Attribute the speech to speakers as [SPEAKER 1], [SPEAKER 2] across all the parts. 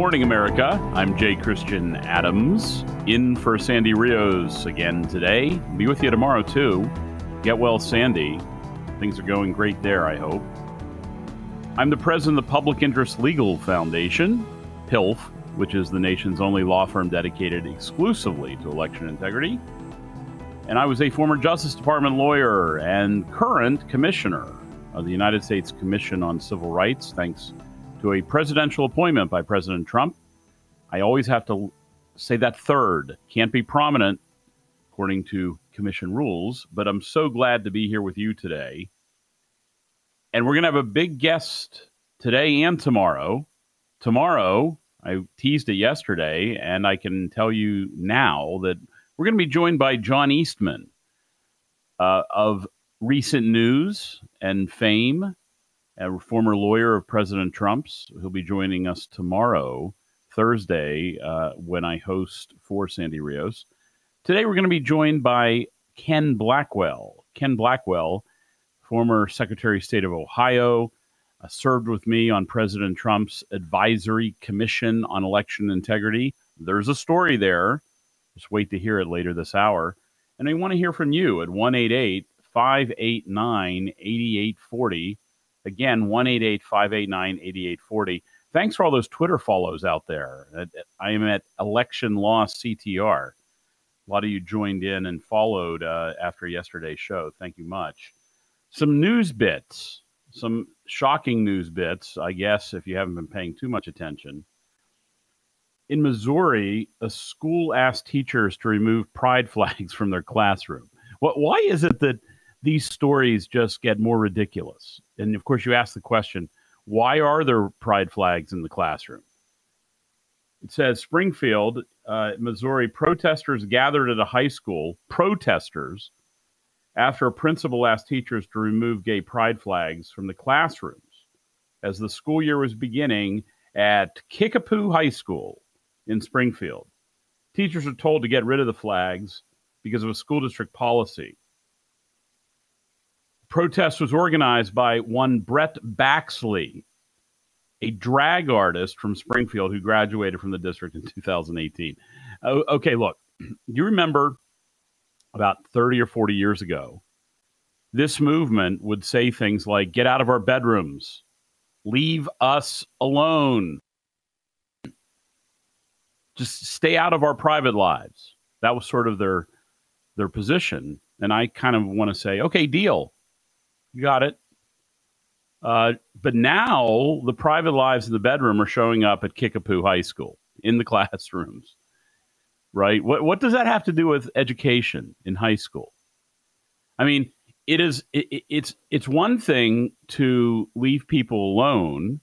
[SPEAKER 1] Morning, America. I'm Jay Christian Adams, in for Sandy Rios again today. Be with you tomorrow, too. Get well, Sandy. Things are going great there, I hope. I'm the president of the Public Interest Legal Foundation, PILF, which is the nation's only law firm dedicated exclusively to election integrity. And I was a former Justice Department lawyer and current commissioner of the United States Commission on Civil Rights, thanks to a presidential appointment by President Trump. I always have to say that third can't be prominent according to commission rules, but I'm so glad to be here with you today and we're going to have a big guest today and tomorrow. Tomorrow, I teased it yesterday, and I can tell you now that we're going to be joined by John Eastman uh, of recent news and fame, a former lawyer of President Trump's. He'll be joining us tomorrow, Thursday, uh, when I host for Sandy Rios. Today, we're going to be joined by Ken Blackwell. Ken Blackwell former Secretary of State of Ohio, uh, served with me on President Trump's Advisory Commission on Election Integrity. There's a story there. Just wait to hear it later this hour. And I want to hear from you at 188 589 8840. Again, 188 589 8840. Thanks for all those Twitter follows out there. I am at Election Law CTR. A lot of you joined in and followed uh, after yesterday's show. Thank you much some news bits, some shocking news bits, I guess, if you haven't been paying too much attention. In Missouri, a school asked teachers to remove pride flags from their classroom. What, why is it that these stories just get more ridiculous? And of course, you ask the question why are there pride flags in the classroom? It says Springfield, uh, Missouri, protesters gathered at a high school, protesters after a principal asked teachers to remove gay pride flags from the classrooms as the school year was beginning at Kickapoo High School in Springfield. Teachers are told to get rid of the flags because of a school district policy. Protest was organized by one Brett Baxley, a drag artist from Springfield who graduated from the district in 2018. okay, look, you remember about 30 or 40 years ago, this movement would say things like, get out of our bedrooms, leave us alone, just stay out of our private lives. That was sort of their their position. And I kind of want to say, okay, deal. Got it. Uh, but now the private lives in the bedroom are showing up at Kickapoo High School in the classrooms right? What what does that have to do with education in high school? I mean, it is it, it's it's one thing to leave people alone.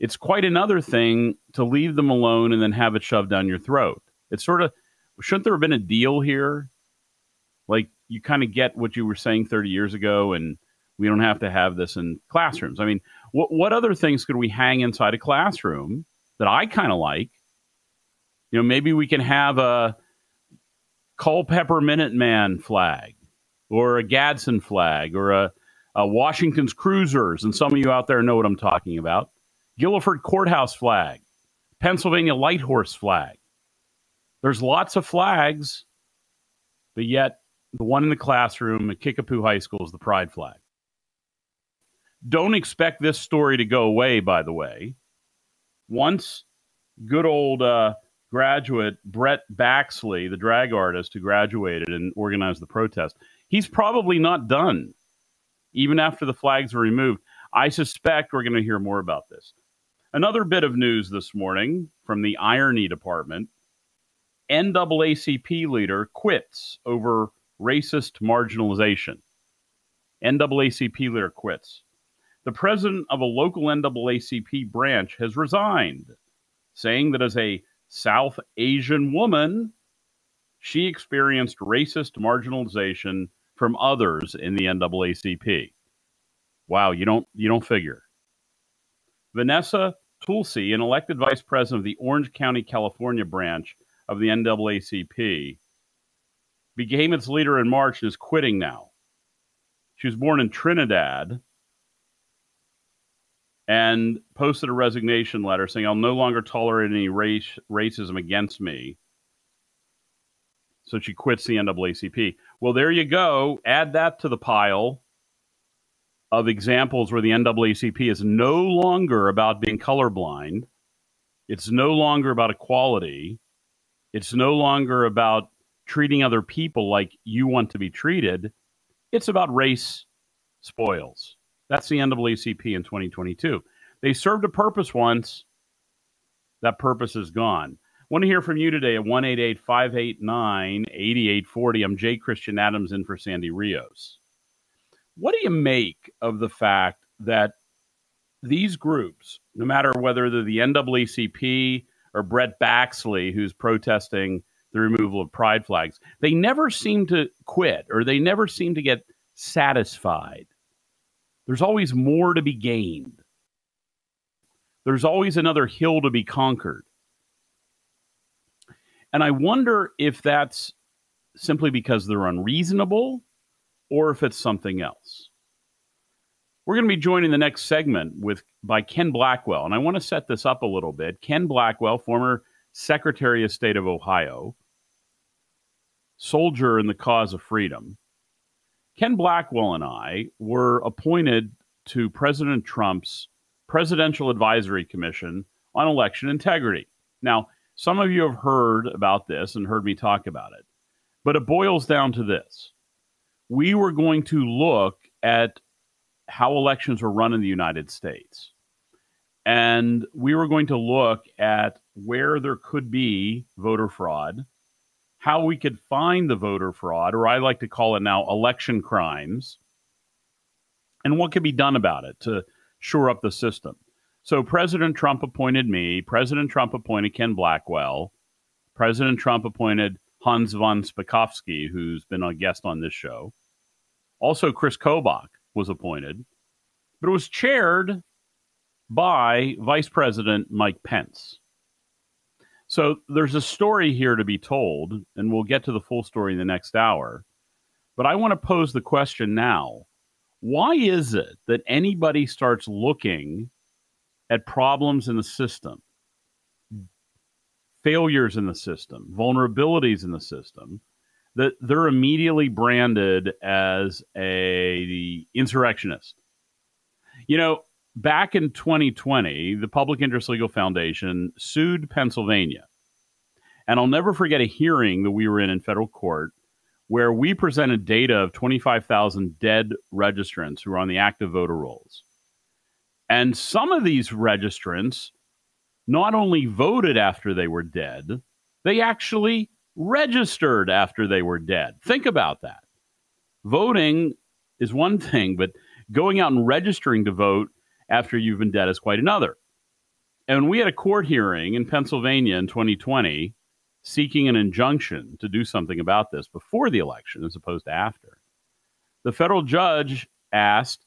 [SPEAKER 1] It's quite another thing to leave them alone and then have it shoved down your throat. It's sort of shouldn't there have been a deal here? Like you kind of get what you were saying 30 years ago and we don't have to have this in classrooms. I mean, what what other things could we hang inside a classroom that I kind of like you know, maybe we can have a Culpeper Minuteman flag or a Gadsden flag or a, a Washington's Cruisers. And some of you out there know what I'm talking about. Guilford Courthouse flag, Pennsylvania Light Horse flag. There's lots of flags, but yet the one in the classroom at Kickapoo High School is the pride flag. Don't expect this story to go away, by the way. Once good old uh, graduate Brett Baxley, the drag artist who graduated and organized the protest, he's probably not done, even after the flags were removed. I suspect we're going to hear more about this. Another bit of news this morning from the irony department NAACP leader quits over racist marginalization. NAACP leader quits. The president of a local NAACP branch has resigned, saying that as a South Asian woman, she experienced racist marginalization from others in the NAACP. Wow, you don't you don't figure. Vanessa Tulsi, an elected vice president of the Orange County, California branch of the NAACP, became its leader in March and is quitting now. She was born in Trinidad and posted a resignation letter saying, I'll no longer tolerate any race, racism against me. So she quits the NAACP. Well, there you go. Add that to the pile of examples where the NAACP is no longer about being colorblind. It's no longer about equality. It's no longer about treating other people like you want to be treated. It's about race spoils. That's the NAACP in 2022. They served a purpose once. That purpose is gone. Want to hear from you today at 188 589 8840. I'm Jay Christian Adams in for Sandy Rios. What do you make of the fact that these groups, no matter whether they're the NAACP or Brett Baxley, who's protesting the removal of pride flags, they never seem to quit or they never seem to get satisfied. There's always more to be gained. There's always another hill to be conquered. And I wonder if that's simply because they're unreasonable or if it's something else. We're going to be joining the next segment with by Ken Blackwell, and I want to set this up a little bit. Ken Blackwell, former Secretary of State of Ohio, soldier in the cause of freedom. Ken Blackwell and I were appointed to President Trump's Presidential Advisory Commission on Election Integrity. Now, some of you have heard about this and heard me talk about it, but it boils down to this we were going to look at how elections are run in the United States. And we were going to look at where there could be voter fraud, how we could find the voter fraud, or I like to call it now election crimes, and what could be done about it to shore up the system. So President Trump appointed me, President Trump appointed Ken Blackwell, President Trump appointed Hans von Spakovsky, who's been a guest on this show. Also, Chris Kobach was appointed, but it was chaired by Vice President Mike Pence. So there's a story here to be told, and we'll get to the full story in the next hour. But I want to pose the question now why is it that anybody starts looking at problems in the system, failures in the system, vulnerabilities in the system, that they're immediately branded as a insurrectionist. You know, back in 2020, the Public Interest Legal Foundation sued Pennsylvania. And I'll never forget a hearing that we were in in federal court where we presented data of 25,000 dead registrants who are on the active voter rolls. And some of these registrants not only voted after they were dead, they actually registered after they were dead. Think about that. Voting is one thing, but going out and registering to vote after you've been dead is quite another. And we had a court hearing in Pennsylvania in 2020 seeking an injunction to do something about this before the election as opposed to after. The federal judge asked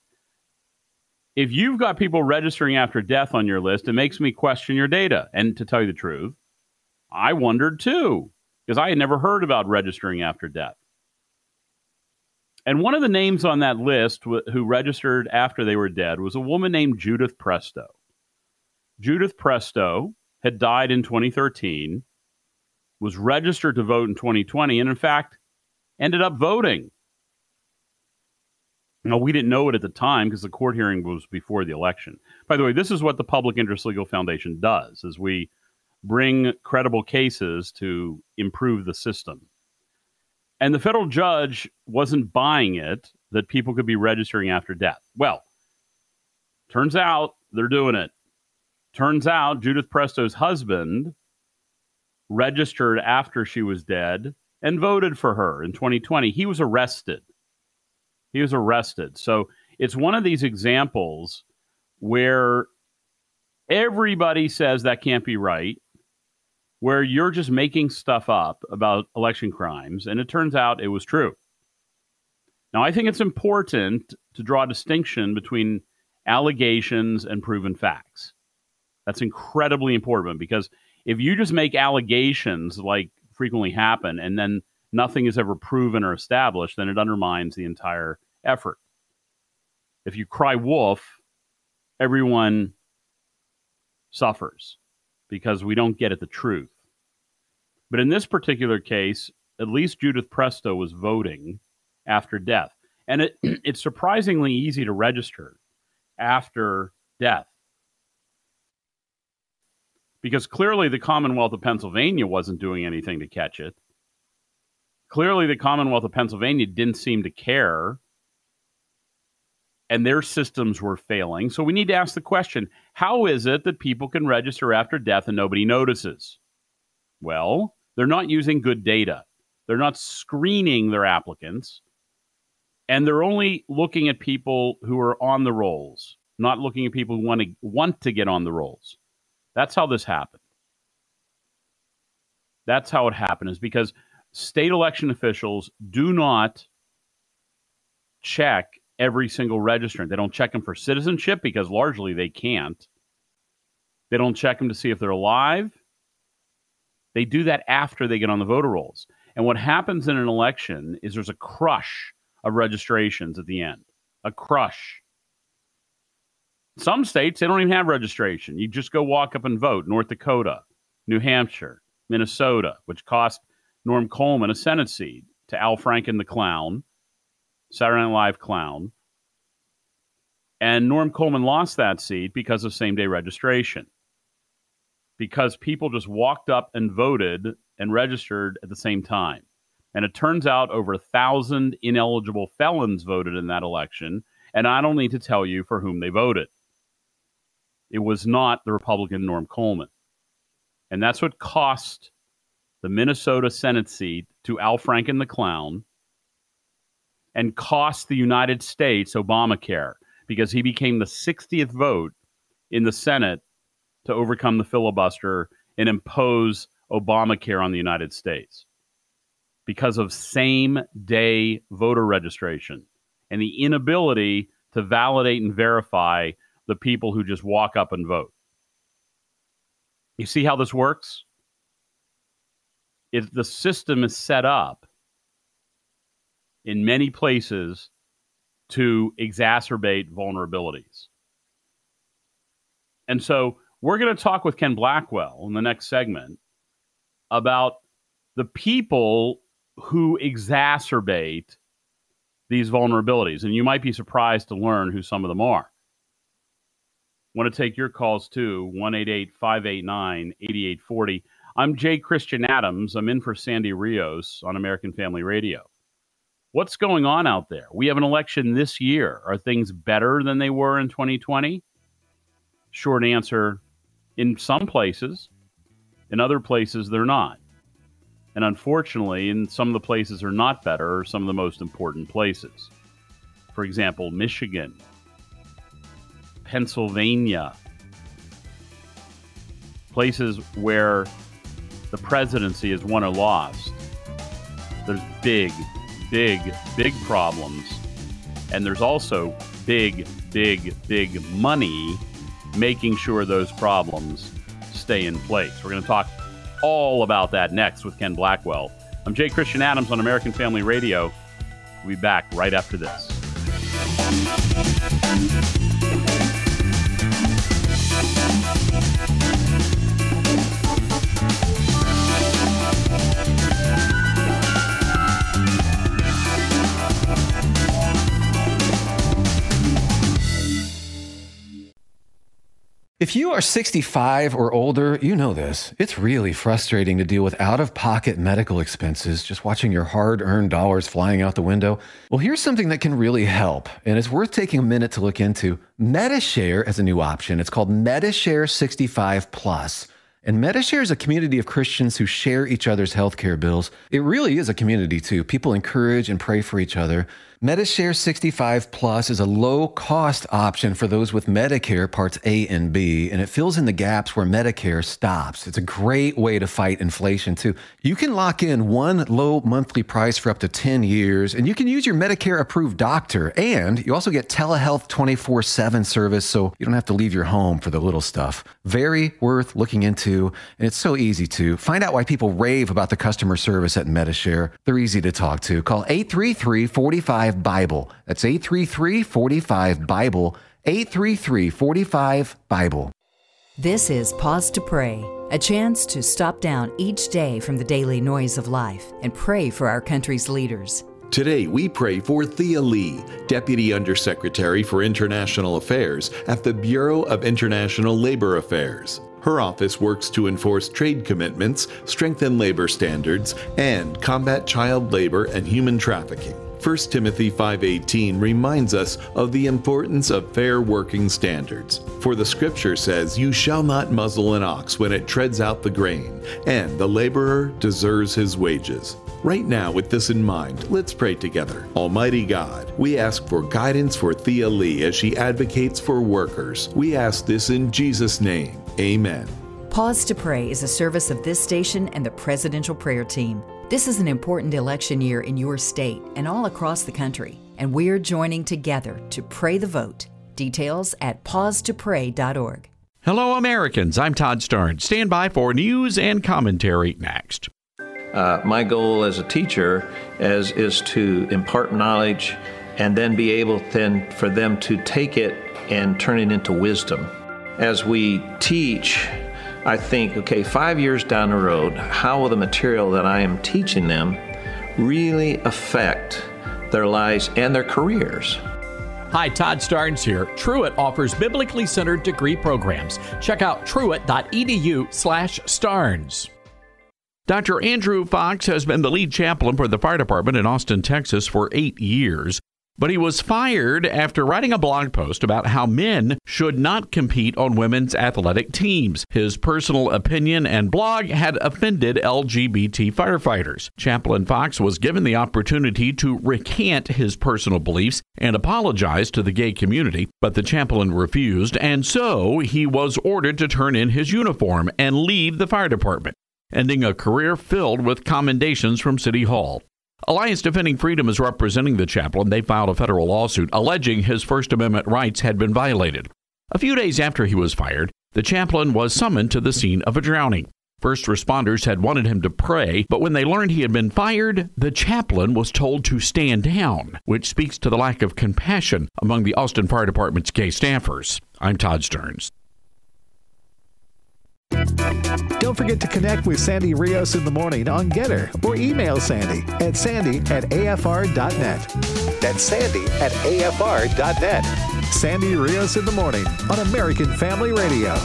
[SPEAKER 1] if you've got people registering after death on your list, it makes me question your data. And to tell you the truth, I wondered too because I had never heard about registering after death. And one of the names on that list who registered after they were dead was a woman named Judith Presto. Judith Presto had died in 2013, was registered to vote in 2020, and in fact, ended up voting. Now, we didn't know it at the time because the court hearing was before the election. By the way, this is what the Public Interest Legal Foundation does, is we bring credible cases to improve the system. And the federal judge wasn't buying it that people could be registering after death. Well, Turns out they're doing it. Turns out Judith Presto's husband registered after she was dead and voted for her in 2020. He was arrested. He was arrested. So it's one of these examples where everybody says that can't be right, where you're just making stuff up about election crimes, and it turns out it was true. Now, I think it's important to draw a distinction between allegations and proven facts. That's incredibly important because if you just make allegations like frequently happen and then nothing is ever proven or established, then it undermines the entire effort. If you cry wolf, everyone suffers because we don't get at the truth. But in this particular case, at least Judith Presto was voting after death. And it, it's surprisingly easy to register after death. Because clearly the Commonwealth of Pennsylvania wasn't doing anything to catch it. Clearly the Commonwealth of Pennsylvania didn't seem to care. And their systems were failing. So we need to ask the question how is it that people can register after death and nobody notices? Well, they're not using good data. They're not screening their applicants and they're only looking at people who are on the rolls, not looking at people who want to want to get on the rolls. That's how this happened. That's how it happened is because state election officials do not check every single registrant. They don't check them for citizenship because largely they can't. They don't check them to see if they're alive. They do that after they get on the voter rolls. And what happens in an election is there's a crush of registrations at the end. A crush. Some states, they don't even have registration. You just go walk up and vote. North Dakota, New Hampshire, Minnesota, which cost Norm Coleman a Senate seat to Al Franken the clown, Saturday Night Live clown. And Norm Coleman lost that seat because of same day registration. Because people just walked up and voted and registered at the same time. And it turns out over a thousand ineligible felons voted in that election. And I don't need to tell you for whom they voted. It was not the Republican Norm Coleman. And that's what cost the Minnesota Senate seat to Al Franken the Clown and cost the United States Obamacare because he became the 60th vote in the Senate to overcome the filibuster and impose Obamacare on the United States because of same day voter registration and the inability to validate and verify the people who just walk up and vote. You see how this works? If the system is set up in many places to exacerbate vulnerabilities. And so we're going to talk with Ken Blackwell in the next segment about the people who exacerbate these vulnerabilities. And you might be surprised to learn who some of them are. Want to take your calls too, 188 589 8840. I'm Jay Christian Adams. I'm in for Sandy Rios on American Family Radio. What's going on out there? We have an election this year. Are things better than they were in 2020? Short answer in some places, in other places, they're not. And unfortunately, in some of the places are not better, are some of the most important places. For example, Michigan, Pennsylvania, places where the presidency is won or lost. There's big, big, big problems. And there's also big, big, big money making sure those problems stay in place. We're going to talk all about that next with Ken Blackwell. I'm Jay Christian Adams on American Family Radio. We'll be back right after this.
[SPEAKER 2] If you are 65 or older, you know this. It's really frustrating to deal with out of pocket medical expenses, just watching your hard earned dollars flying out the window. Well, here's something that can really help, and it's worth taking a minute to look into. Medi-Share as a new option. It's called Medi-Share 65 Plus. And Medi-Share is a community of Christians who share each other's healthcare bills. It really is a community, too. People encourage and pray for each other. Medi-Share 65 Plus is a low cost option for those with Medicare Parts A and B, and it fills in the gaps where Medicare stops. It's a great way to fight inflation, too. You can lock in one low monthly price for up to 10 years, and you can use your Medicare approved doctor, and you also get telehealth 24 7 service, so you don't have to leave your home for the little stuff. Very worth looking into, and it's so easy to. Find out why people rave about the customer service at Medi-Share. They're easy to talk to. Call 833 45 Bible. That's 833 45 Bible. 833 45 Bible.
[SPEAKER 3] This is Pause to Pray, a chance to stop down each day from the daily noise of life and pray for our country's leaders.
[SPEAKER 4] Today, we pray for Thea Lee, Deputy Undersecretary for International Affairs at the Bureau of International Labor Affairs. Her office works to enforce trade commitments, strengthen labor standards, and combat child labor and human trafficking. 1 Timothy 5:18 reminds us of the importance of fair working standards. For the scripture says, "You shall not muzzle an ox when it treads out the grain, and the laborer deserves his wages." Right now, with this in mind, let's pray together. Almighty God, we ask for guidance for Thea Lee as she advocates for workers. We ask this in Jesus' name. Amen.
[SPEAKER 3] Pause to Pray is a service of this station and the Presidential Prayer Team. This is an important election year in your state and all across the country, and we're joining together to pray the vote. Details at pausetopray.org.
[SPEAKER 5] Hello, Americans. I'm Todd Starnes. Stand by for news and commentary next.
[SPEAKER 6] Uh, my goal as a teacher is, is to impart knowledge and then be able then for them to take it and turn it into wisdom. As we teach, I think, okay, five years down the road, how will the material that I am teaching them really affect their lives and their careers?
[SPEAKER 7] Hi, Todd Starnes here. Truett offers biblically centered degree programs. Check out truett.edu slash starnes.
[SPEAKER 5] Dr. Andrew Fox has been the lead chaplain for the fire department in Austin, Texas for eight years. But he was fired after writing a blog post about how men should not compete on women's athletic teams. His personal opinion and blog had offended LGBT firefighters. Chaplain Fox was given the opportunity to recant his personal beliefs and apologize to the gay community, but the chaplain refused, and so he was ordered to turn in his uniform and leave the fire department, ending a career filled with commendations from City Hall. Alliance Defending Freedom is representing the chaplain. They filed a federal lawsuit alleging his First Amendment rights had been violated. A few days after he was fired, the chaplain was summoned to the scene of a drowning. First responders had wanted him to pray, but when they learned he had been fired, the chaplain was told to stand down, which speaks to the lack of compassion among the Austin Fire Department's gay staffers. I'm Todd Starnes.
[SPEAKER 8] Don't forget to connect with Sandy Rios in the morning on GETTR or email Sandy at sandy at afr.net. That's sandy at afr.net. Sandy Rios in the morning on American Family Radio.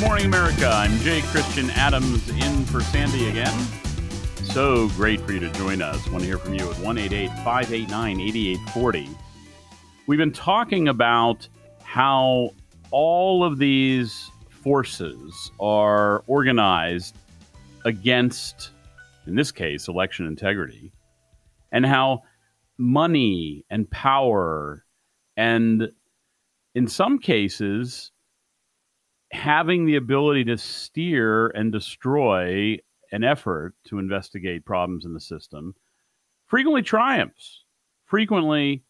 [SPEAKER 1] Morning, America. I'm Jay Christian Adams in for Sandy again. So great for you to join us. Want to hear from you at 188 589 8840. We've been talking about how all of these forces are organized against, in this case, election integrity, and how money and power, and in some cases, having the ability to steer and destroy an effort to investigate problems in the system frequently triumphs, frequently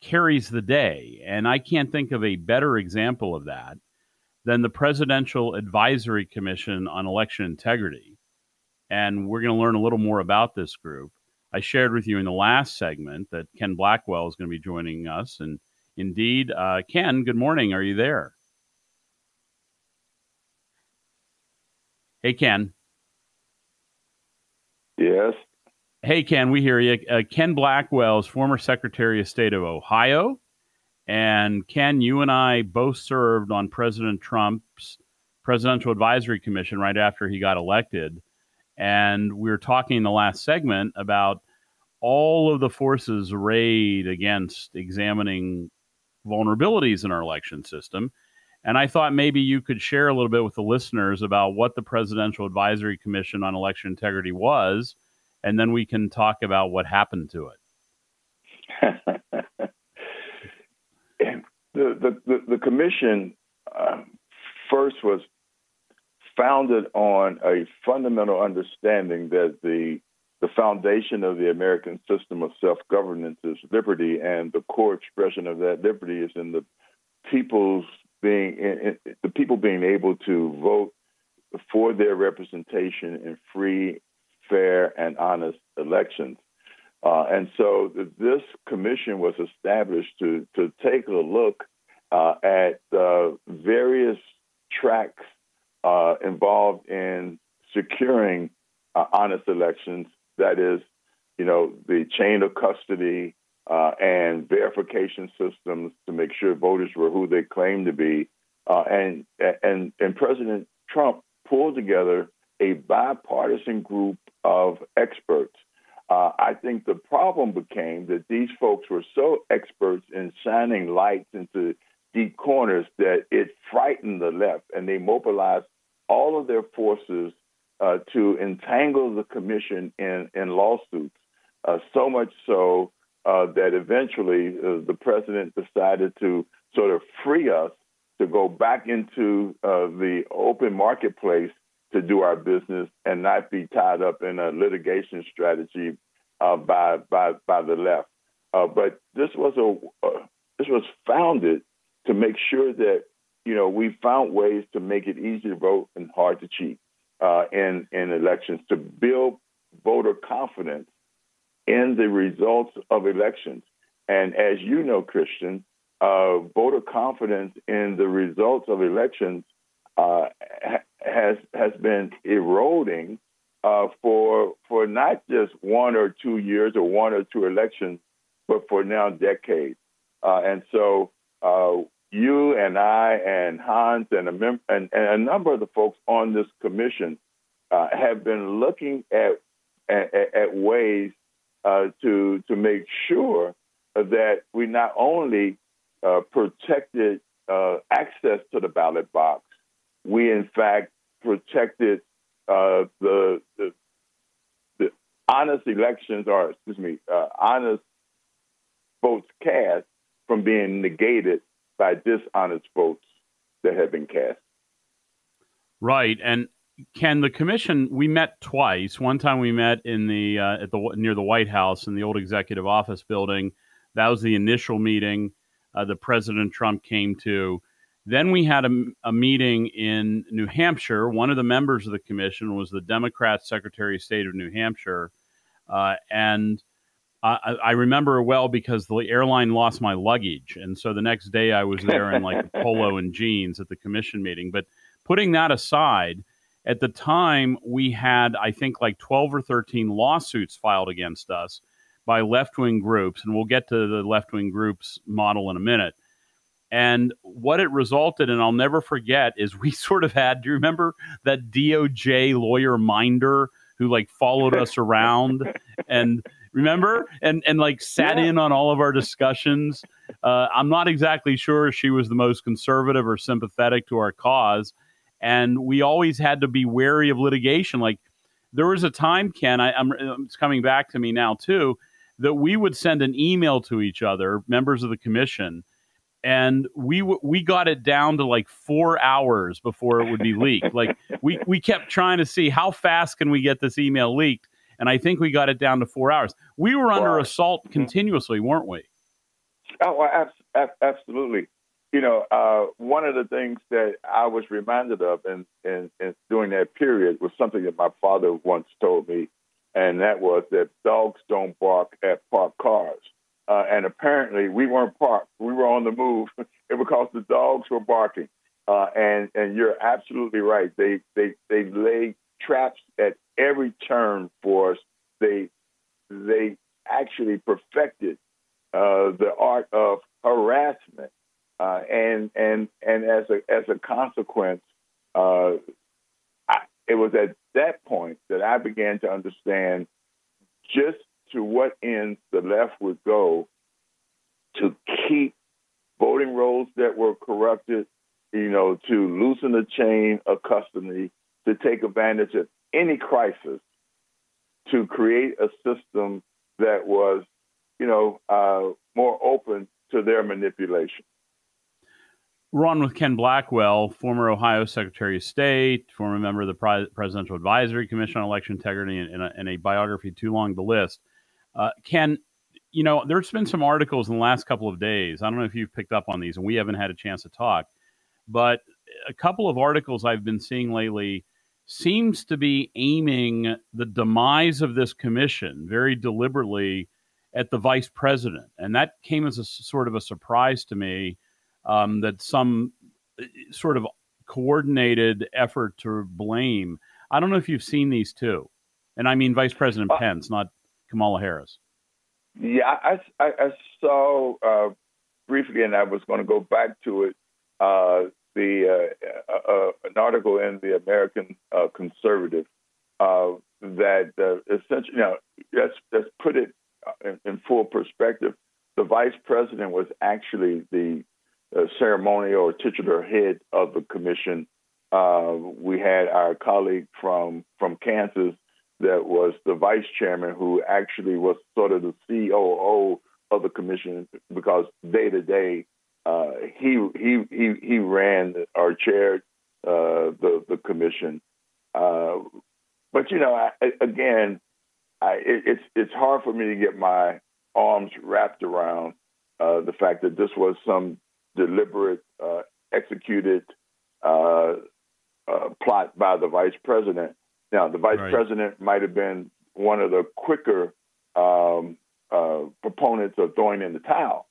[SPEAKER 1] carries the day. And I can't think of a better example of that than the Presidential Advisory Commission on Election Integrity. And we're going to learn a little more about this group. I shared with you in the last segment that Ken Blackwell is going to be joining us. And indeed, uh, Ken, good morning. Are you there? Hey, Ken.
[SPEAKER 9] Yes.
[SPEAKER 1] Hey, Ken, we hear you. Uh, Ken Blackwell is former Secretary of State of Ohio And Ken, you and I both served on President Trump's Presidential Advisory Commission right after he got elected. And we were talking in the last segment about all of the forces arrayed against examining vulnerabilities in our election system. And I thought maybe you could share a little bit with the listeners about what the Presidential Advisory Commission on Election Integrity was, and then we can talk about what happened to
[SPEAKER 10] it. the, the, the, commission uh, first was founded on a fundamental understanding that the the foundation of the American system of self governance is liberty, and the core expression of that liberty is in the people's being in, in, the people being able to vote for their representation in free, fair, and honest elections. Uh, and so this commission was established to to take a look uh, at uh, various tracks uh, involved in securing uh, honest elections. That is, you know, the chain of custody uh, and verification systems to make sure voters were who they claimed to be. and and and President Trump pulled together a bipartisan group of experts uh, I think the problem became that these folks were so experts in shining lights into deep corners that it frightened the left, and they mobilized all of their forces uh, to entangle the commission in, in lawsuits. Uh, so much so uh, that eventually uh, the president decided to sort of free us to go back into uh, the open marketplace to do our business and not be tied up in a litigation strategy uh, by by by the left. Uh, but this was a uh, this was founded to make sure that you know we found ways to make it easy to vote and hard to cheat uh, in in elections to build voter confidence in the results of elections. And as you know, Christian, uh, voter confidence in the results of elections uh, has has been eroding uh, for for not just one or two years or one or two elections, but for now decades. Uh, and so uh, you and I and Hans and a, mem- and, and, a number of the folks on this commission uh, have been looking at at, at ways uh, to to make sure that we not only uh, protected access to the ballot box, we in fact protected uh, the, the, the honest elections, or excuse me, uh, honest votes cast from being negated by dishonest votes that have been cast.
[SPEAKER 1] Right, and Ken the commission we met twice. One time we met in the uh, at the near the White House in the old executive office building. That was the initial meeting uh, that President Trump came to. Then we had a, a, meeting in New Hampshire. One of the members of the commission was the Democrat Secretary of State of New Hampshire. Uh, and I, I, remember well because the airline lost my luggage. And so the next day I was there in like a polo and jeans at the commission meeting. But putting that aside, at the time we had, I think, like 12 or 13 lawsuits filed against us by left wing groups. And we'll get to the left wing groups model in a minute. And what it resulted in, I'll never forget, is we sort of had, do you remember that DOJ lawyer Minder who like followed us around and remember? And and like sat yeah. in on all of our discussions. Uh, i'm not exactly sure she was the most conservative or sympathetic to our cause. And we always had to be wary of litigation. Like there was a time ken I, I'm, it's coming back to me now too that we would send an email to each other members of the commission and we we got it down to like four hours before it would be leaked. like we we kept trying to see how fast can we get this email leaked, and I think we got it down to four hours. We were under assault mm-hmm. continuously, weren't we?
[SPEAKER 10] Oh, absolutely. You know, uh, one of the things that I was reminded of in, in, in during that period was something that my father once told me, and that was that dogs don't bark at parked cars. Uh, and apparently, we weren't parked. We were on the move It was because the dogs were barking. Uh, and and you're absolutely right. They they they lay traps at every turn for us. They they actually perfected uh, the art of harassment, uh, and and and as a as a consequence, uh, I, it was at that point that I began to understand just to what ends the left would go to keep voting rolls that were corrupted, you know, to loosen the chain of custody, to take advantage of any crisis, to create a system that was, you know, uh, more open to their manipulation.
[SPEAKER 1] We're on with Ken Blackwell, former Ohio Secretary of State, former member of the Presidential Advisory Commission on Election Integrity, and, a, and a biography too long to list. Uh, Ken, you know, there's been some articles in the last couple of days. I don't know if you've picked up on these, and we haven't had a chance to talk, but a couple of articles I've been seeing lately seems to be aiming the demise of this commission very deliberately at the vice president, and that came as a sort of a surprise to me um, that some uh, sort of coordinated effort to blame. I don't know if you've seen these too, and I mean Vice President uh, Pence, not Kamala Harris.
[SPEAKER 10] Yeah, I, I, I saw uh, briefly, and I was going to go back to it. Uh, the uh, uh, uh, an article in the American Conservative that essentially, you know, let's let's put it in, in full perspective. The vice president was actually the uh, ceremonial or titular head of the commission. Uh, we had our colleague from from Kansas that was the vice chairman, who actually was sort of the COO of the commission because day to day he he he he ran or chaired uh, the the commission. Uh, but you know, I, again, I, it, it's it's hard for me to get my arms wrapped around uh, the fact that this was some deliberate, uh, executed uh, uh, plot by the vice president. Now, the vice right. president might have been one of the quicker um, uh, proponents of throwing in the towel,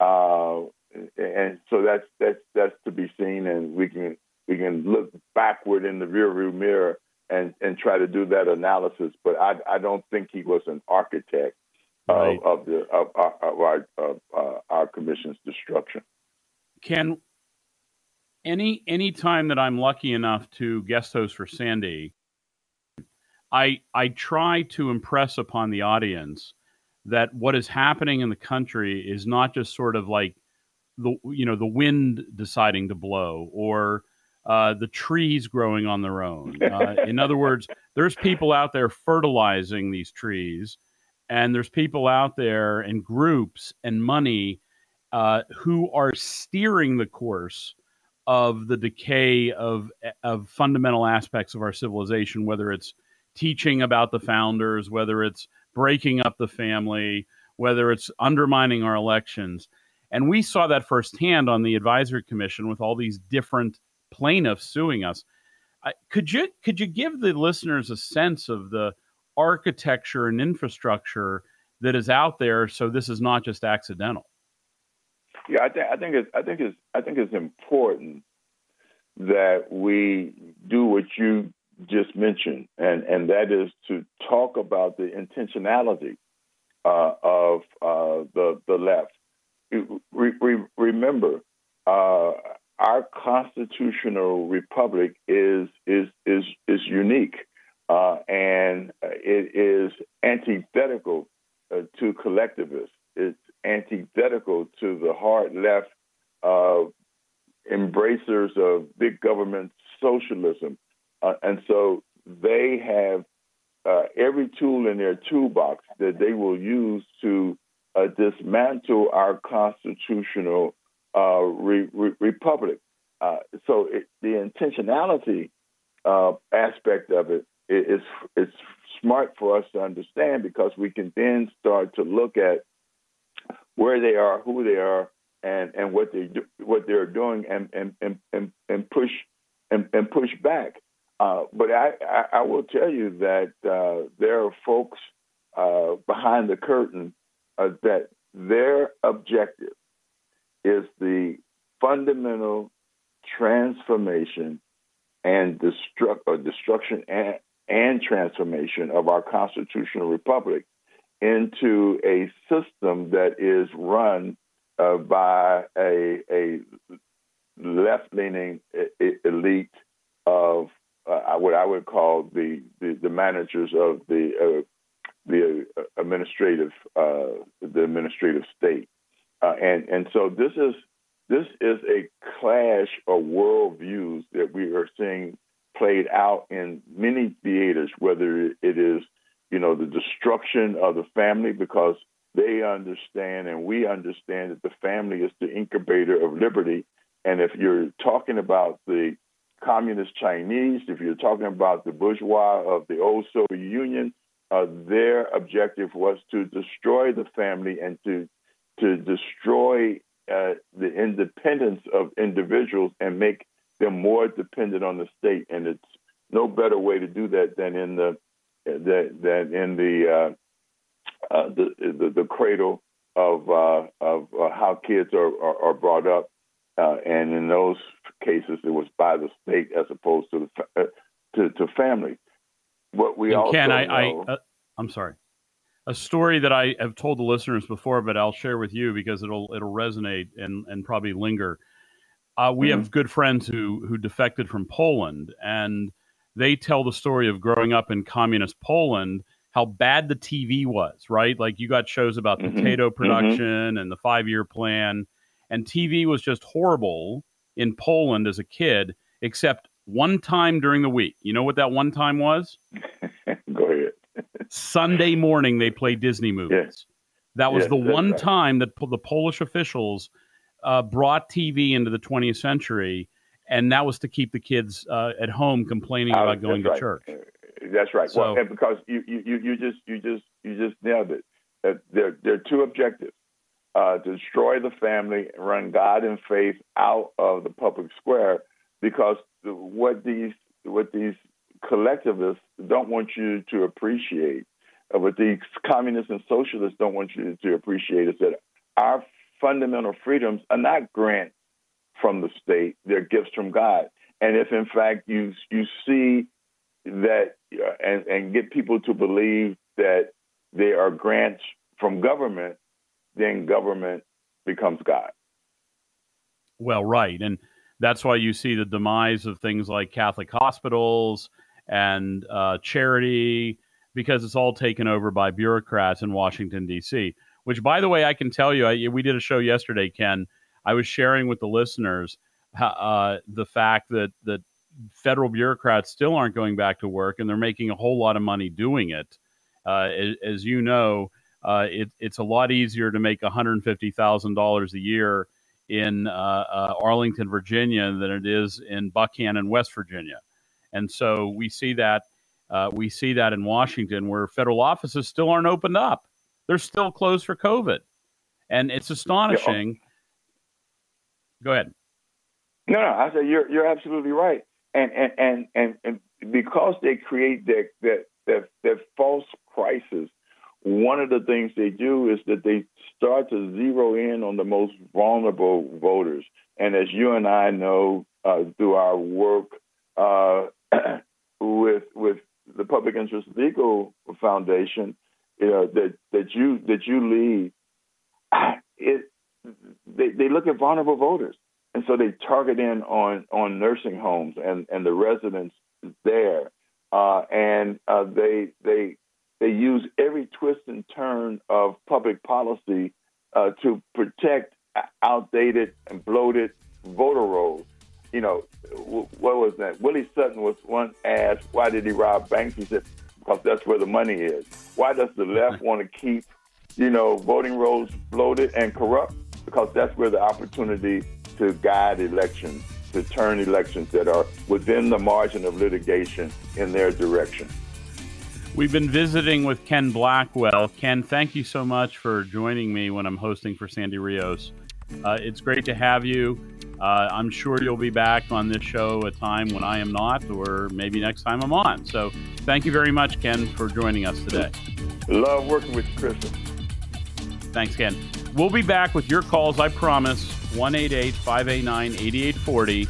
[SPEAKER 10] uh, and so that's that's that's to be seen, and we can we can look backward in the rearview mirror and and try to do that analysis. But I I don't think he was an architect right. of, of, the of, of our of, uh, our commission's destruction.
[SPEAKER 1] Ken any any time that I'm lucky enough to guest host for Sandy, I I try to impress upon the audience that what is happening in the country is not just sort of like the you know the wind deciding to blow or uh, the trees growing on their own. Uh, in other words, there's people out there fertilizing these trees, and there's people out there and groups and money uh, who are steering the course of the decay of of fundamental aspects of our civilization, whether it's teaching about the founders, whether it's breaking up the family, whether it's undermining our elections. And we saw that firsthand on the advisory commission with all these different plaintiffs suing us. could you could you give the listeners a sense of the architecture and infrastructure that is out there so this is not just accidental?
[SPEAKER 10] Yeah, I think I think it's I think it's I think it's important that we do what you just mentioned, and and that is to talk about the intentionality uh, of uh, the the left. Re, re, remember, uh, our constitutional republic is is is is unique, uh, and it is antithetical uh, to collectivists. It's antithetical to the hard left uh, embracers of big government socialism. Uh, and so they have uh, every tool in their toolbox that they will use to uh, dismantle our constitutional uh, re- re- republic. Uh, so it, the intentionality aspect of it is it's smart for us to understand because we can then start to look at where they are, who they are, and and what they do, what they're doing, and and and and, and push and, and push back. Uh, but I, I, I will tell you that uh, there are folks uh, behind the curtain uh, that their objective is the fundamental transformation and destruct or destruction and, and transformation of our constitutional republic into a system that is run uh, by a, a left leaning elite of uh, what I would call the, the, the managers of the uh, the uh, administrative uh, the administrative state, uh, and and so this is this is a clash of worldviews that we are seeing played out in many theaters, whether it is you know the destruction of the family because they understand and we understand that the family is the incubator of liberty, and if you're talking about the communist Chinese, if you're talking about the bourgeois of the old Soviet Union, uh, their objective was to destroy the family and to to destroy uh, the independence of individuals and make them more dependent on the state. And it's no better way to do that than in the than in the uh, uh, the, the, the cradle of uh, of uh, how kids are, are, are brought up. And in those cases, it was by the state as opposed to the uh, to, to family. What we
[SPEAKER 1] and
[SPEAKER 10] also
[SPEAKER 1] Ken, I,
[SPEAKER 10] know,
[SPEAKER 1] I uh, I'm sorry. A story that I have told the listeners before, but I'll share with you because it'll it'll resonate and and probably linger. Uh, we mm-hmm. have good friends who who defected from Poland, and they tell the story of growing up in communist Poland, how bad the TV was. Right, like you got shows about mm-hmm. potato mm-hmm. production mm-hmm. and the five year plan, and TV was just horrible in Poland as a kid, except one time during the week. You know what that one time was?
[SPEAKER 10] Go ahead.
[SPEAKER 1] Sunday morning, they play Disney movies. That was the one
[SPEAKER 10] right.
[SPEAKER 1] time that the Polish officials uh, brought TV into the 20th century, and that was to keep the kids uh, at home complaining about going to church.
[SPEAKER 10] That's right.
[SPEAKER 1] So,
[SPEAKER 10] well, and because you, you, you just you just you just nailed it. Uh, there, there are two objectives: uh, destroy the family, and run God and faith out of the public square, because what these what these collectivists don't want you to appreciate, uh, what these communists and socialists don't want you to appreciate, is that our fundamental freedoms are not grants from the state; they're gifts from God. And if in fact you you see that uh, and and get people to believe that they are grants from government, then government becomes God.
[SPEAKER 1] Well, right, and that's why you see the demise of things like Catholic hospitals and uh, charity because it's all taken over by bureaucrats in Washington D.C. Which, by the way, I can tell you, I, we did a show yesterday, Ken. I was sharing with the listeners uh, the fact that that federal bureaucrats still aren't going back to work, and they're making a whole lot of money doing it. Uh, as, as, you know, uh, it, it's a lot easier to make one hundred fifty thousand dollars a year in uh, uh, Arlington, Virginia, than it is in Buckhannon, West Virginia. And so we see that uh, we see that in Washington, where federal offices still aren't opened up; they're still closed for COVID, and it's astonishing. Go ahead.
[SPEAKER 10] No, no, I said you're you're absolutely right, and and and and, and because they create that that that false crisis, one of the things they do is that they start to zero in on the most vulnerable voters. And as you and I know uh, through our work uh, with with the Public Interest Legal Foundation, you know, that that you that you lead, it they, they look at vulnerable voters, and so they target in on on nursing homes and and the residents there, uh, and uh, they they they use every twist and turn of public policy uh, to protect outdated and bloated voter rolls you know, what was that? Willie Sutton was once asked, why did he rob banks? He said, because that's where the money is. Why does the left want to keep, you know, voting rolls bloated and corrupt? Because that's where the opportunity to guide elections, to turn elections that are within the margin of litigation in their direction.
[SPEAKER 1] We've been visiting with Ken Blackwell. Ken, thank you so much for joining me when I'm hosting for Sandy Rios. Uh, it's great to have you. Uh, I'm sure you'll be back on this show a time when I am not, or maybe next time I'm on. So thank you very much, Ken, for joining us today.
[SPEAKER 10] Love working with you, Chris.
[SPEAKER 1] Thanks, Ken. We'll be back with your calls, I promise. 188 589 8840.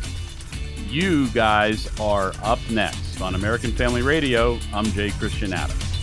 [SPEAKER 1] You guys are up next on American Family Radio. I'm Jay Christian Adams.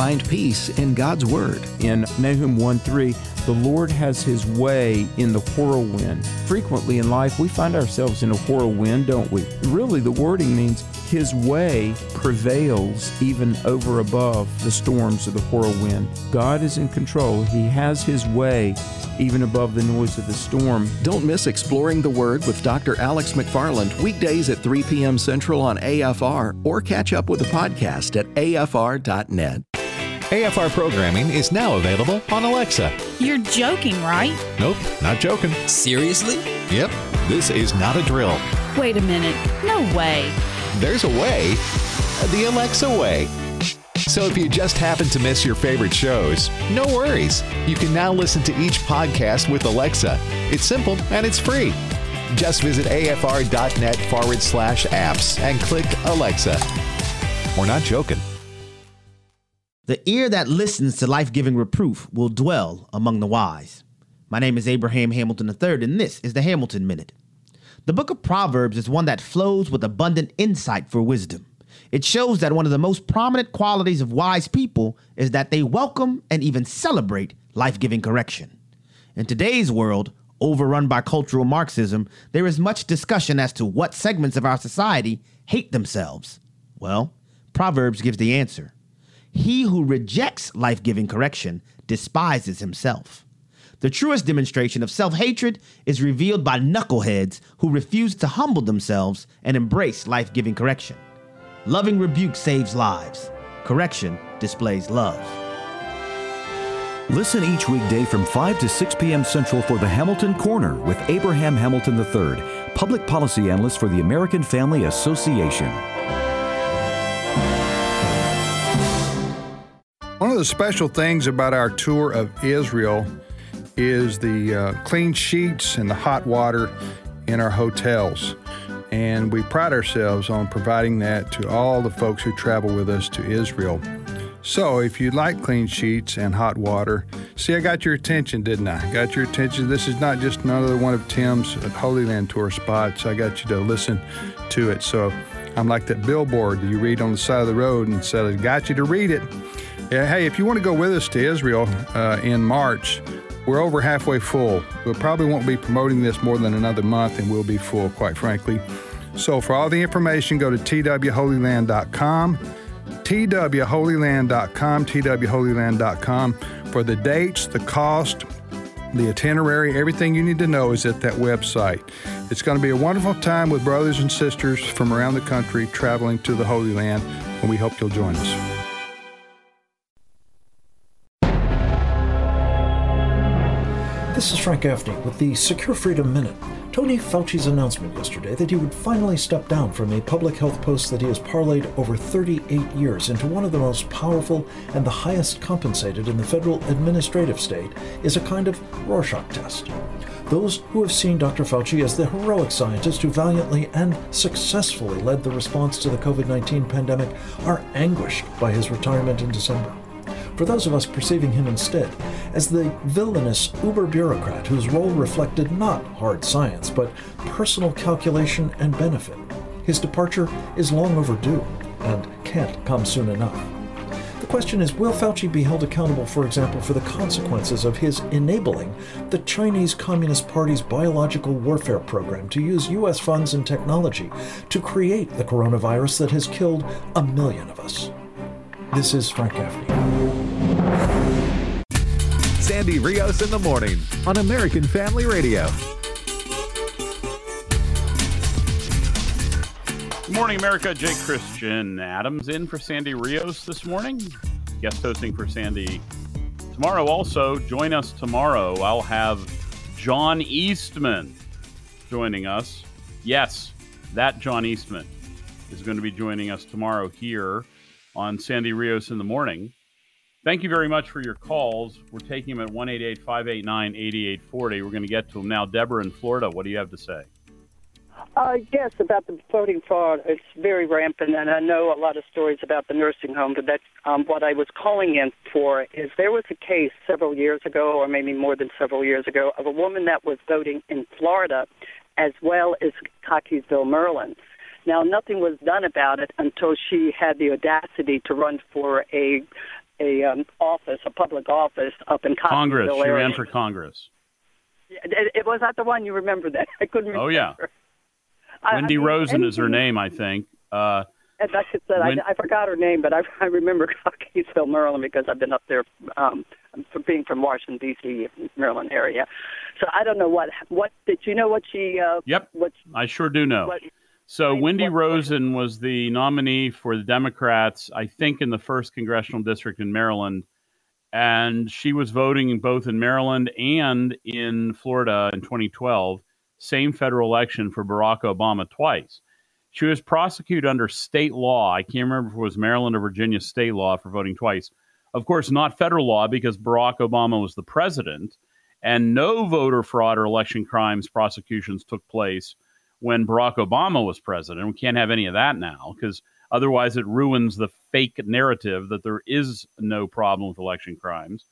[SPEAKER 11] find peace in God's Word.
[SPEAKER 12] In Nahum 1 3, the Lord has His way in the whirlwind. Frequently in life, we find ourselves in a whirlwind, don't we? Really, the wording means His way prevails even over above the storms of the whirlwind. God is in control, He has His way even above the noise of the storm.
[SPEAKER 11] Don't miss Exploring the Word with Dr. Alex McFarland weekdays at 3 p.m. Central on AFR or catch up with the podcast at afr.net.
[SPEAKER 8] AFR programming is now available on Alexa.
[SPEAKER 13] You're joking, right?
[SPEAKER 8] Nope, not joking.
[SPEAKER 14] Seriously?
[SPEAKER 8] Yep, this is not a drill.
[SPEAKER 13] Wait a minute. No way.
[SPEAKER 8] There's a way, the Alexa way. So if you just happen to miss your favorite shows, no worries. You can now listen to each podcast with Alexa. It's simple and it's free. Just visit afr.net forward slash apps and click Alexa. We're not joking.
[SPEAKER 15] The ear that listens to life giving reproof will dwell among the wise. My name is Abraham Hamilton III, and this is the Hamilton Minute. The book of Proverbs is one that flows with abundant insight for wisdom. It shows that one of the most prominent qualities of wise people is that they welcome and even celebrate life giving correction. In today's world, overrun by cultural Marxism, there is much discussion as to what segments of our society hate themselves. Well, Proverbs gives the answer. He who rejects life giving correction despises himself. The truest demonstration of self hatred is revealed by knuckleheads who refuse to humble themselves and embrace life giving correction. Loving rebuke saves lives, correction displays love.
[SPEAKER 16] Listen each weekday from 5 to 6 p.m. Central for the Hamilton Corner with Abraham Hamilton III, public policy analyst for the American Family Association.
[SPEAKER 17] One of the special things about our tour of Israel is the uh, clean sheets and the hot water in our hotels. And we pride ourselves on providing that to all the folks who travel with us to Israel. So, if you like clean sheets and hot water, see, I got your attention, didn't I? Got your attention. This is not just another one of Tim's Holy Land tour spots. I got you to listen to it. So, I'm like that billboard that you read on the side of the road and said, I got you to read it. Yeah, hey, if you want to go with us to Israel uh, in March, we're over halfway full. We probably won't be promoting this more than another month, and we'll be full, quite frankly. So, for all the information, go to twholyland.com, twholyland.com, twholyland.com. For the dates, the cost, the itinerary, everything you need to know is at that website. It's going to be a wonderful time with brothers and sisters from around the country traveling to the Holy Land, and we hope you'll join us.
[SPEAKER 18] This is Frank Gaffney with the Secure Freedom Minute. Tony Fauci's announcement yesterday that he would finally step down from a public health post that he has parlayed over 38 years into one of the most powerful and the highest compensated in the federal administrative state is a kind of Rorschach test. Those who have seen Dr. Fauci as the heroic scientist who valiantly and successfully led the response to the COVID 19 pandemic are anguished by his retirement in December for those of us perceiving him instead as the villainous uber bureaucrat whose role reflected not hard science, but personal calculation and benefit. His departure is long overdue and can't come soon enough. The question is will Fauci be held accountable, for example, for the consequences of his enabling the Chinese Communist Party's biological warfare program to use U.S. funds and technology to create the coronavirus that has killed a million of us? This is Frank Gaffney.
[SPEAKER 8] Sandy Rios in the morning on American Family Radio.
[SPEAKER 1] Good morning, America. Jay Christian Adams in for Sandy Rios this morning. Guest hosting for Sandy tomorrow. Also, join us tomorrow. I'll have John Eastman joining us. Yes, that John Eastman is going to be joining us tomorrow here on Sandy Rios in the morning. Thank you very much for your calls. We're taking them at 188 589 8840. We're going to get to them now. Deborah in Florida, what do you have to say?
[SPEAKER 19] Uh, yes, about the voting fraud. It's very rampant, and I know a lot of stories about the nursing home, but that's um, what I was calling in for. Is there was a case several years ago, or maybe more than several years ago, of a woman that was voting in Florida as well as Cockeysville, Maryland. Now, nothing was done about it until she had the audacity to run for a a um, office, a public office up in
[SPEAKER 1] Congress. She ran for Congress.
[SPEAKER 19] It, it was not the one you remember that. I couldn't remember.
[SPEAKER 1] Oh yeah.
[SPEAKER 19] I- I
[SPEAKER 1] Wendy
[SPEAKER 19] mean,
[SPEAKER 1] Rosen is her name, I think. Uh,
[SPEAKER 19] And like I said,
[SPEAKER 1] When-
[SPEAKER 19] I, I forgot her name, but I, I remember Cockeysville, Maryland, because I've been up there um, for being from Washington D.C., Maryland area. So I don't know what what did you know what she? Uh,
[SPEAKER 1] Yep.
[SPEAKER 19] What
[SPEAKER 1] I sure do know.
[SPEAKER 19] What-
[SPEAKER 1] so Wendy Rosen was the nominee for the Democrats, I think, in the first congressional district in Maryland, and she was voting both in Maryland and in Florida in 2012, same federal election for Barack Obama twice. She was prosecuted under state law. I can't remember if it was Maryland or Virginia state law for voting twice. Of course, not federal law because Barack Obama was the president, and no voter fraud or election crimes prosecutions took place when Barack Obama was president. We can't have any of that now because otherwise it ruins the fake narrative that there is no problem with election crimes.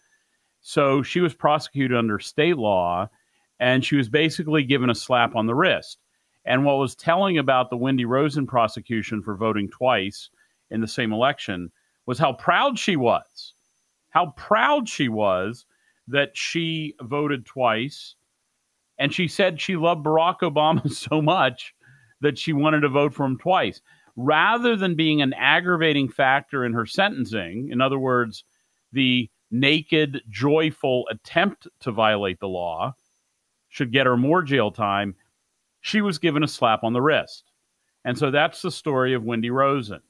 [SPEAKER 1] So she was prosecuted under state law and she was basically given a slap on the wrist. And what was telling about the Wendy Rosen prosecution for voting twice in the same election was how proud she was. How proud she was that she voted twice. And she said she loved Barack Obama so much that she wanted to vote for him twice. Rather than being an aggravating factor in her sentencing, in other words, the naked, joyful attempt to violate the law should get her more jail time, she was given a slap on the wrist. And so that's the story of Wendy Rosen.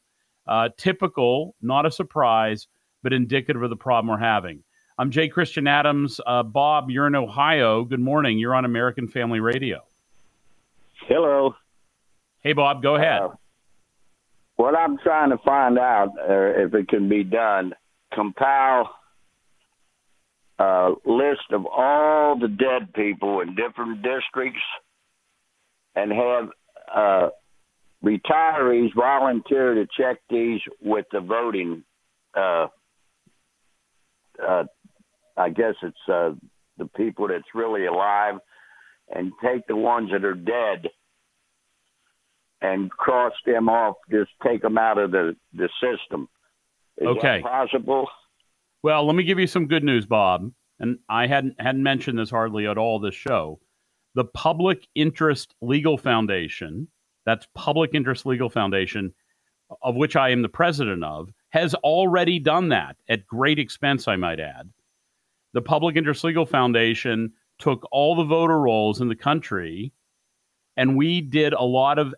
[SPEAKER 1] Uh, typical, not a surprise, but indicative of the problem we're having. I'm Jay Christian Adams. Uh, Bob, you're in Ohio. Good morning. You're on American Family Radio.
[SPEAKER 20] Hello.
[SPEAKER 1] Hey, Bob, go ahead.
[SPEAKER 20] Uh, what I'm trying to find out, uh, if it can be done, compile a list of all the dead people in different districts and have uh, retirees volunteer to check these with the voting. Uh, uh, I guess it's uh, the people that's really alive, and take the ones that are dead and cross them off. Just take them out of the the system. Is
[SPEAKER 1] Okay.
[SPEAKER 20] that possible?
[SPEAKER 1] Well, let me give you some good news, Bob. And I hadn't hadn't mentioned this hardly at all this show. The Public Interest Legal Foundation, that's Public Interest Legal Foundation, of which I am the president of, has already done that at great expense, I might add. The Public Interest Legal Foundation took all the voter rolls in the country and we did a lot of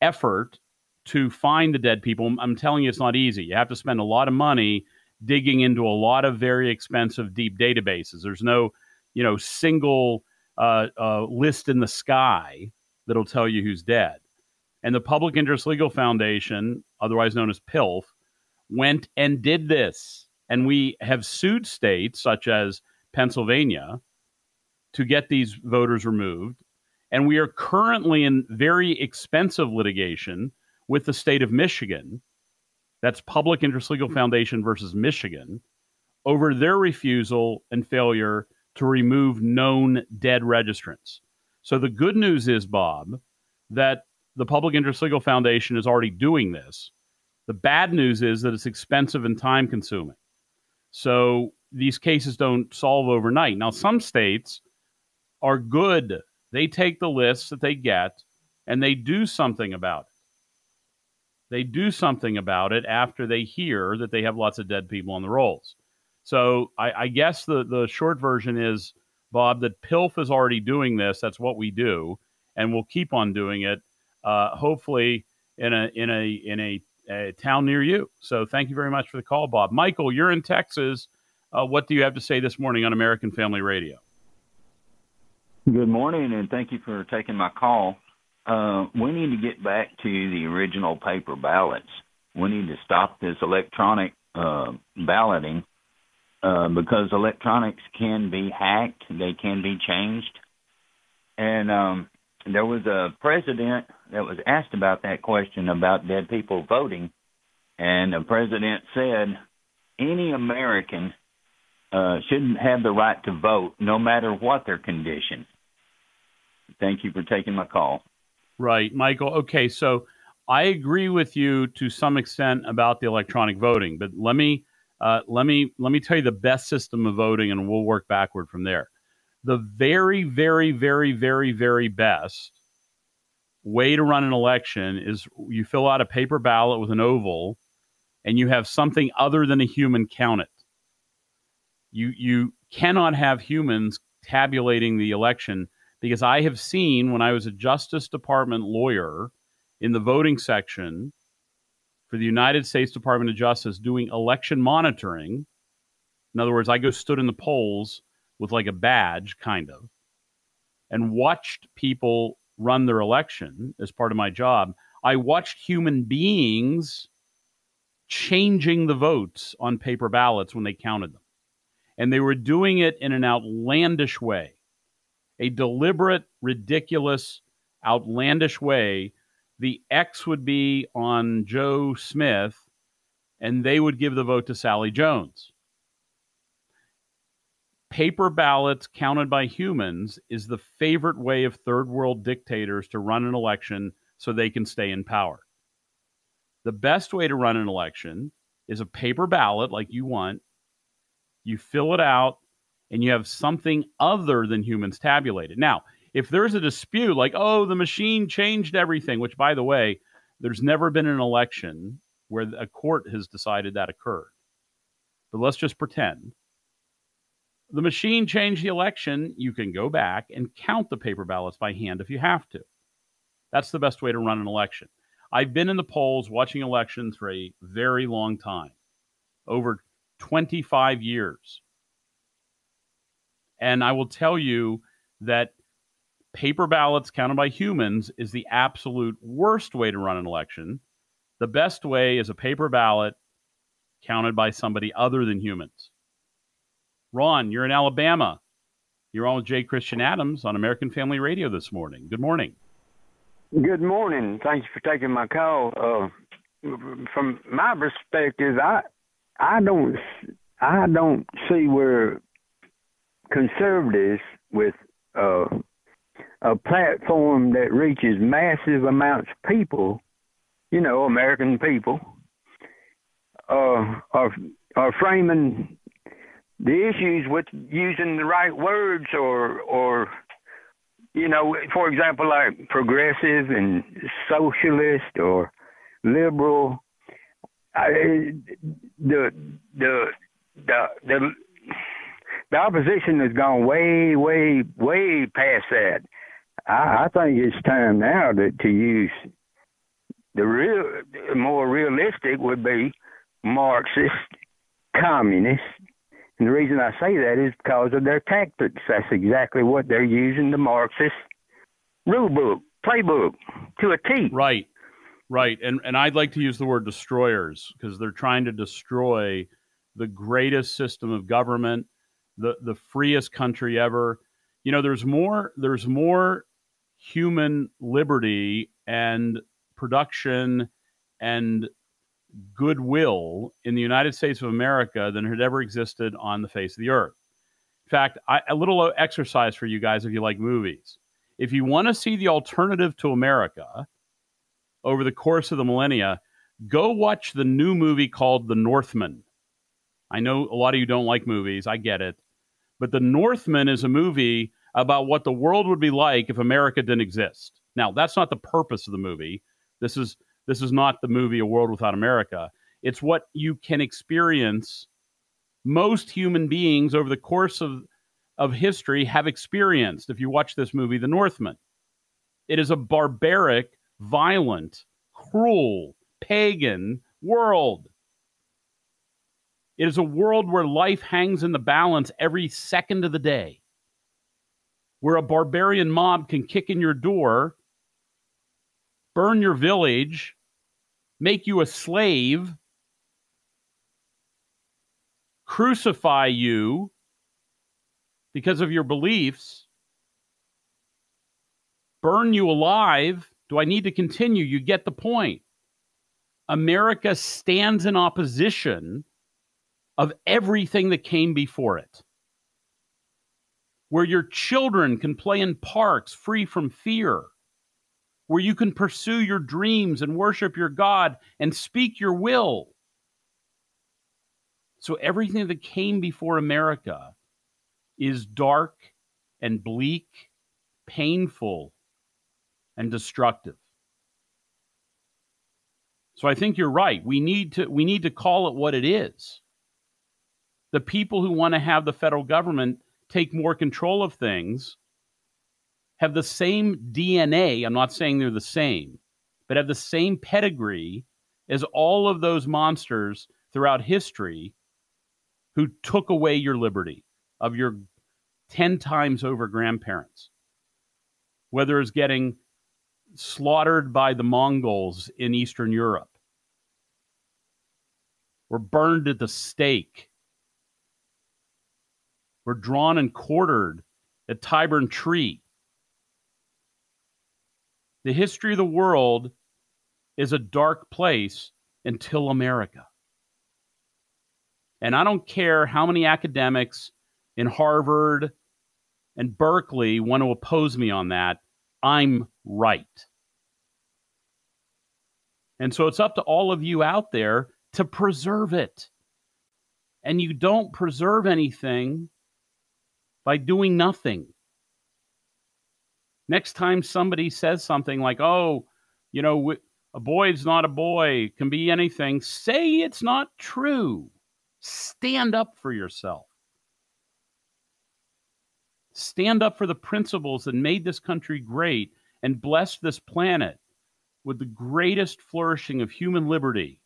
[SPEAKER 1] effort to find the dead people. I'm telling you, it's not easy. You have to spend a lot of money digging into a lot of very expensive deep databases. There's no, you know, single uh, uh, list in the sky that'll tell you who's dead. And the Public Interest Legal Foundation, otherwise known as PILF, went and did this. And we have sued states such as Pennsylvania to get these voters removed. And we are currently in very expensive litigation with the state of Michigan. That's Public Interest Legal hmm. Foundation versus Michigan over their refusal and failure to remove known dead registrants. So the good news is, Bob, that the Public Interest Legal Foundation is already doing this. The bad news is that it's expensive and time consuming. So these cases don't solve overnight. Now, some states are good. They take the lists that they get and they do something about it. They do something about it after they hear that they have lots of dead people on the rolls. So I, I guess the, the short version is, Bob, that PILF is already doing this. That's what we do, and we'll keep on doing it. Uh, hopefully, in a in a in a, a town near you. So thank you very much for the call, Bob. Michael, you're in Texas. Uh, what do you have to say this morning on American Family Radio?
[SPEAKER 21] Good morning, and thank you for taking my call. Uh, we need to get back to the original paper ballots. We need to stop this electronic uh, balloting uh, because electronics can be hacked, they can be changed. And um, there was a president that was asked about that question about dead people voting, and the president said any American uh, shouldn't have the right to vote, no matter what their condition. Thank you for taking my call.
[SPEAKER 1] Right, Michael. Okay, so I agree with you to some extent about the electronic voting, but let me Uh, let me let me tell you the best system of voting, and we'll work backward from there. The very, very, very, very, very best way to run an election is you fill out a paper ballot with an oval, and you have something other than a human count it. You you cannot have humans tabulating the election because I have seen when I was a Justice Department lawyer in the voting section for the United States Department of Justice doing election monitoring. In other words, I go stood in the polls with like a badge, kind of, and watched people run their election as part of my job. I watched human beings changing the votes on paper ballots when they counted them. And they were doing it in an outlandish way, a deliberate, ridiculous, outlandish way the X would be on Joe Smith, and they would give the vote to Sally Jones. Paper ballots counted by humans is the favorite way of third world dictators to run an election so they can stay in power. The best way to run an election is a paper ballot like you want. You fill it out and you have something other than humans tabulated. Now, if there's a dispute like, oh, the machine changed everything, which, by the way, there's never been an election where a court has decided that occurred. But let's just pretend. The machine changed the election. You can go back and count the paper ballots by hand if you have to. That's the best way to run an election. I've been in the polls watching elections for a very long time, over 25 years. And I will tell you that paper ballots counted by humans is the absolute worst way to run an election. The best way is a paper ballot counted by somebody other than humans. Ron, you're in Alabama. You're on with Jay Christian Adams on American Family Radio this morning. Good morning.
[SPEAKER 22] Good morning. Thanks for taking my call. Uh, from my perspective, I I don't I don't see where conservatives with uh, a platform that reaches massive amounts of people, you know, American people, uh, are are framing the issues with using the right words or or you know, for example, like progressive and socialist or liberal. I, the the the the the opposition has gone way, way, way past that. I, I think it's time now to, to use the real, more realistic would be Marxist, communist. And the reason I say that is because of their tactics. That's exactly what they're using the Marxist rule book, playbook to a T.
[SPEAKER 1] Right, right. And and I'd like to use the word destroyers because they're trying to destroy the greatest system of government, the the freest country ever. You know, there's more there's more human liberty and production and goodwill in the United States of America than had ever existed on the face of the earth. In fact, I, a little exercise for you guys if you like movies. If you want to see the alternative to America over the course of the millennia, go watch the new movie called The Northman. I know a lot of you don't like movies, I get it. But The Northman is a movie about what the world would be like if America didn't exist. Now, that's not the purpose of the movie. This is this is not the movie A World Without America. It's what you can experience most human beings over the course of of history have experienced if you watch this movie The Northman. It is a barbaric, violent, cruel, pagan world. It is a world where life hangs in the balance every second of the day where a barbarian mob can kick in your door, burn your village, make you a slave, crucify you because of your beliefs, burn you alive. Do I need to continue? You get the point. America stands in opposition of everything that came before it where your children can play in parks free from fear, where you can pursue your dreams and worship your God and speak your will. So everything that came before America is dark and bleak, painful and destructive. So I think you're right. We need to we need to call it what it is. The people who want to have the federal government take more control of things have the same DNA. I'm not saying they're the same, but have the same pedigree as all of those monsters throughout history who took away your liberty of your 10 times over grandparents. Whether it's getting slaughtered by the Mongols in Eastern Europe, or burned at the stake, were drawn and quartered at Tyburn Tree the history of the world is a dark place until America. And I don't care how many academics in Harvard and Berkeley want to oppose me on that, I'm right. And so it's up to all of you out there to preserve it. And you don't preserve anything by doing nothing. Next time somebody says something like, oh, you know, a boy's not a boy, can be anything, say it's not true. Stand up for yourself. Stand up for the principles that made this country great and blessed this planet with the greatest flourishing of human liberty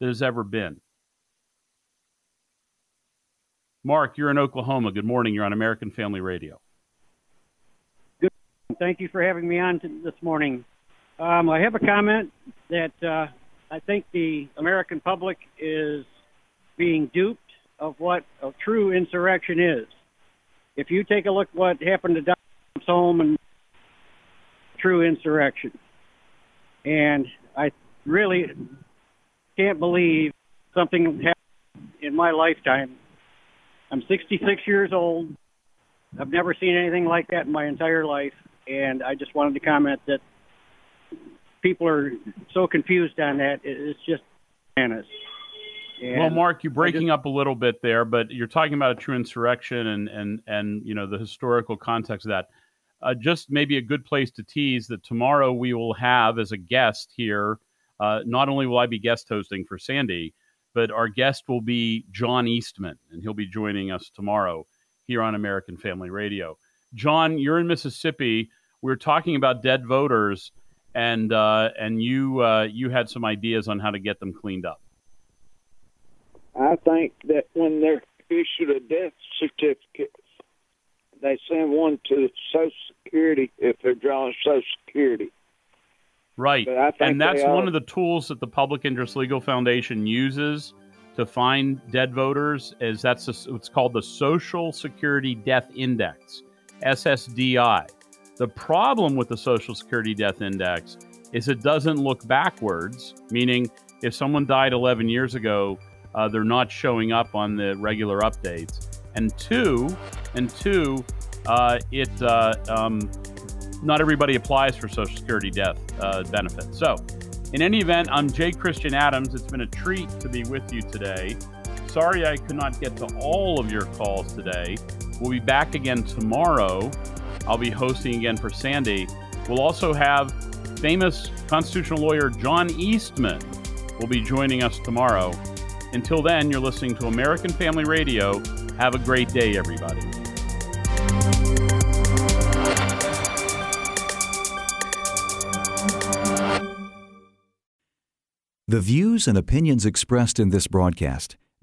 [SPEAKER 1] that has ever been. Mark, you're in Oklahoma. Good morning. You're on American Family Radio.
[SPEAKER 23] Thank you for having me on this morning. Um, I have a comment that uh, I think the American public is being duped of what a true insurrection is. If you take a look at what happened to Donald's home and true insurrection, and I really can't believe something happened in my lifetime. I'm 66 years old. I've never seen anything like that in my entire life and I just wanted to comment that people are so confused on that. It's just bananas.
[SPEAKER 1] And well, Mark, you're breaking just, up a little bit there, but you're talking about a true insurrection and and and you know the historical context of that. Uh, just maybe a good place to tease that tomorrow we will have as a guest here. Uh, not only will I be guest hosting for Sandy, but our guest will be John Eastman, and he'll be joining us tomorrow here on American Family Radio. John, you're in Mississippi. We are talking about dead voters, and uh, and you uh, you had some ideas on how to get them cleaned up.
[SPEAKER 24] I think that when they're issued a death certificate, they send one to Social Security if they're drawing Social Security.
[SPEAKER 1] Right, and that's one of the tools that the Public Interest Legal Foundation uses to find dead voters. Is that's a, what's called the Social Security Death Index. SSDI. The problem with the Social Security Death Index is it doesn't look backwards, meaning if someone died 11 years ago, uh, they're not showing up on the regular updates. And two, and two, uh, it uh, um, not everybody applies for Social Security death uh, benefits. So, in any event, I'm Jay Christian Adams. It's been a treat to be with you today. Sorry I could not get to all of your calls today. We'll be back again tomorrow. I'll be hosting again for Sandy. We'll also have famous constitutional lawyer John Eastman will be joining us tomorrow. Until then, you're listening to American Family Radio. Have a great day, everybody.
[SPEAKER 16] The views and opinions expressed in this broadcast